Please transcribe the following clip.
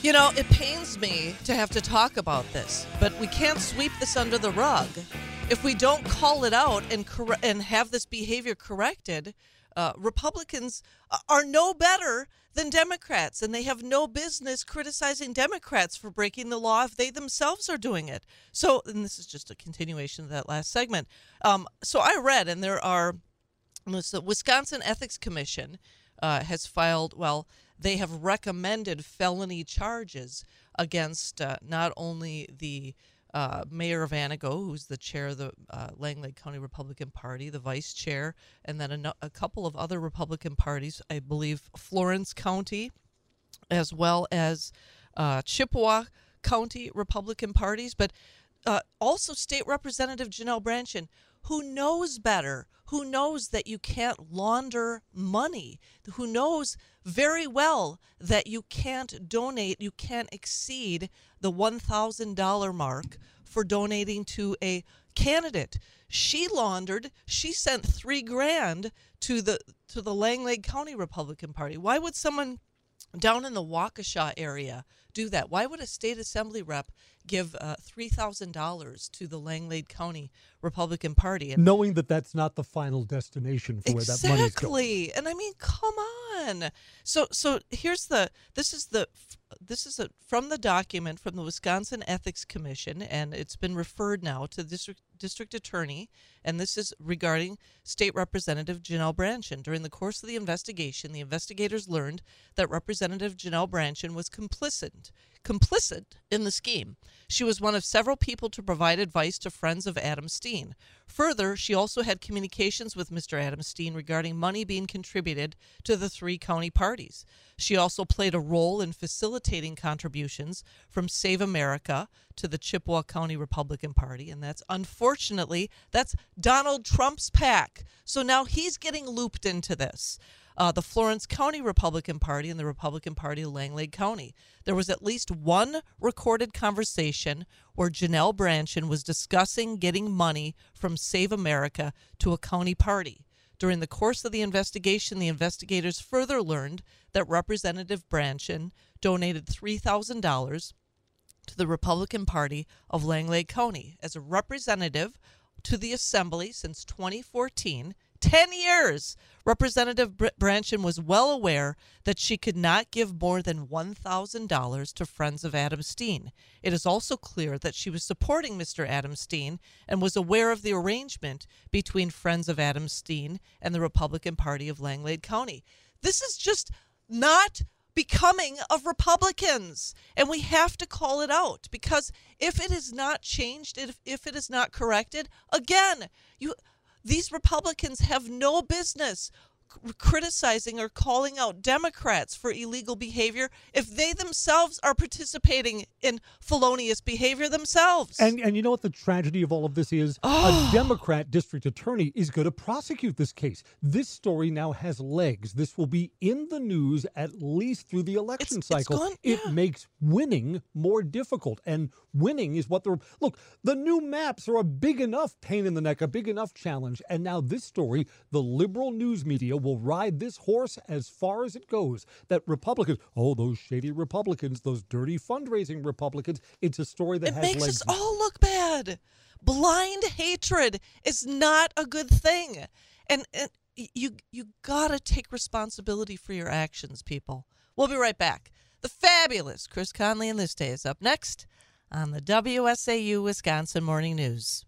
You know, it pains me to have to talk about this, but we can't sweep this under the rug. If we don't call it out and cor- and have this behavior corrected, uh, Republicans are no better than Democrats, and they have no business criticizing Democrats for breaking the law if they themselves are doing it. So, and this is just a continuation of that last segment. Um, so I read, and there are the Wisconsin Ethics Commission uh, has filed. Well, they have recommended felony charges against uh, not only the uh, Mayor of Antigo, who's the chair of the uh, Langlade County Republican Party, the vice chair, and then a, a, couple of other Republican parties, I believe Florence County, as well as uh, Chippewa County Republican parties, but uh, also State Representative Janelle Brandtjen, who knows better, who knows that you can't launder money, who knows very well that you can't donate, you can't exceed the $1,000 mark for donating to a candidate. She laundered, she sent 3 grand to the to the Langlade County Republican Party. Why would someone down in the Waukesha area do that? Why would a state assembly rep give uh, $3,000 to the Langlade County Republican Party? And Knowing that that's not the final destination for exactly. where that money is. Exactly. And I mean, come on. So so here's the this is the this is a, from the document from the Wisconsin Ethics Commission, and it's been referred now to the district district attorney, and this is regarding State Representative Janelle Brandtjen. During the course of the investigation, the investigators learned that Representative Janelle Brandtjen was complicit complicit in the scheme. She was one of several people to provide advice to friends of Adam Steen. Further, she also had communications with Mr. Adam Steen regarding money being contributed to the three county parties. She also played a role in facilitating contributions from Save America to the Chippewa County Republican Party, and that's unfortunately that's Donald Trump's PAC. So now he's getting looped into this uh, the Florence County Republican Party and the Republican Party of Langlade County. There was at least one recorded conversation where Janelle Brandtjen was discussing getting money from Save America to a county party. During the course of the investigation, the investigators further learned that Representative Brandtjen donated $3,000 to the Republican Party of Langlade County as a representative to the Assembly since 2014 10 years. Representative Brandtjen was well aware that she could not give more than $1,000 to Friends of Adam Steen. It is also clear that she was supporting Mr. Adam Steen and was aware of the arrangement between Friends of Adam Steen and the Republican Party of Langlade County. This is just not becoming of Republicans. And we have to call it out because if it is not changed, if, if it is not corrected, again, you these Republicans have no business criticizing or calling out Democrats for illegal behavior if they themselves are participating in felonious behavior themselves. And and you know what the tragedy of all of this is? Oh. A Democrat district attorney is going to prosecute this case. This story now has legs. This will be in the news at least through the election it's, cycle. It's gone, it yeah. makes winning more difficult and winning is what the look, the new maps are a big enough pain in the neck, a big enough challenge. And now this story, the liberal news media will ride this horse as far as it goes. That Republicans, oh, those shady Republicans, those dirty fundraising Republicans, it's a story that it has makes legs. us all look bad. Blind hatred is not a good thing. And, and you you got to take responsibility for your actions, people. We'll be right back. The fabulous Chris Conley in this day is up next on the WSAU Wisconsin Morning News.